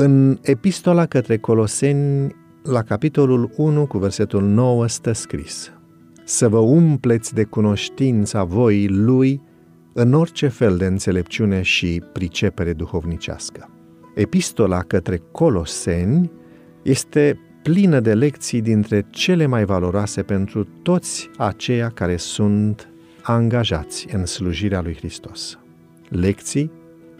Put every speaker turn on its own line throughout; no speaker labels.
În epistola către Coloseni, la capitolul 1 cu versetul 9 stă scris Să vă umpleți de cunoștința voii Lui în orice fel de înțelepciune și pricepere duhovnicească. Epistola către Coloseni este plină de lecții dintre cele mai valoroase pentru toți aceia care sunt angajați în slujirea lui Hristos. Lecții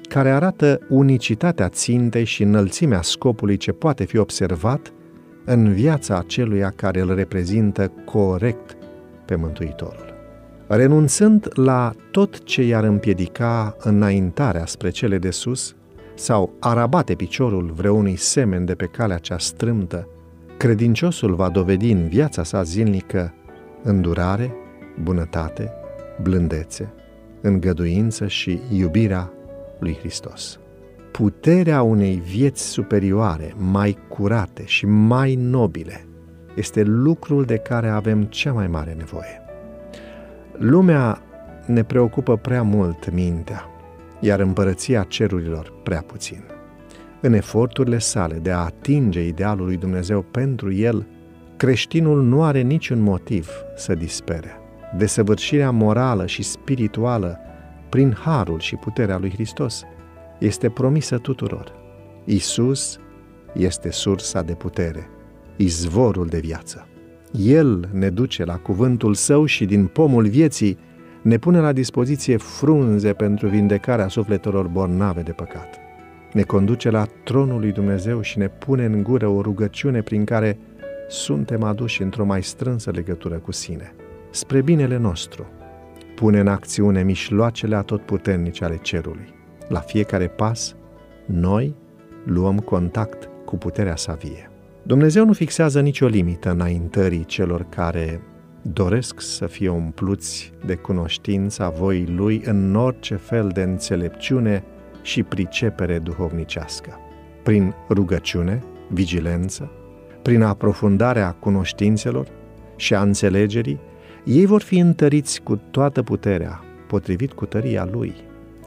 care arată unicitatea țintei și înălțimea scopului ce poate fi observat în viața aceluia care îl reprezintă corect pe Mântuitorul. Renunțând la tot ce i-ar împiedica înaintarea spre cele de sus sau arabate piciorul vreunui semen de pe calea cea strâmtă, credinciosul va dovedi în viața sa zilnică îndurare, bunătate, blândețe, îngăduință și iubirea lui Hristos. Puterea unei vieți superioare, mai curate și mai nobile, este lucrul de care avem cea mai mare nevoie. Lumea ne preocupă prea mult mintea, iar împărăția cerurilor prea puțin. În eforturile sale de a atinge idealul lui Dumnezeu pentru el, creștinul nu are niciun motiv să dispere. Desăvârșirea morală și spirituală prin harul și puterea lui Hristos, este promisă tuturor. Isus este sursa de putere, izvorul de viață. El ne duce la cuvântul său și din pomul vieții ne pune la dispoziție frunze pentru vindecarea sufletelor bornave de păcat. Ne conduce la tronul lui Dumnezeu și ne pune în gură o rugăciune prin care suntem aduși într-o mai strânsă legătură cu sine, spre binele nostru, pune în acțiune mișloacele atotputernice ale cerului. La fiecare pas, noi luăm contact cu puterea sa vie. Dumnezeu nu fixează nicio limită înaintării celor care doresc să fie umpluți de cunoștința voii Lui în orice fel de înțelepciune și pricepere duhovnicească. Prin rugăciune, vigilență, prin aprofundarea cunoștințelor și a înțelegerii, ei vor fi întăriți cu toată puterea, potrivit cu tăria Lui.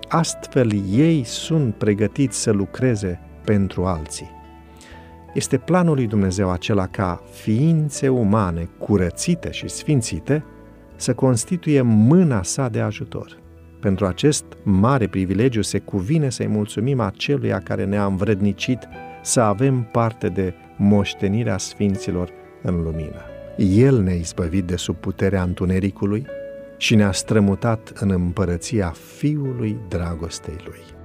Astfel, ei sunt pregătiți să lucreze pentru alții. Este planul lui Dumnezeu acela ca ființe umane curățite și sfințite să constituie mâna sa de ajutor. Pentru acest mare privilegiu se cuvine să-i mulțumim aceluia care ne-a învrednicit să avem parte de moștenirea sfinților în lumină. El ne-a izbăvit de sub puterea întunericului și ne-a strămutat în împărăția Fiului dragostei Lui.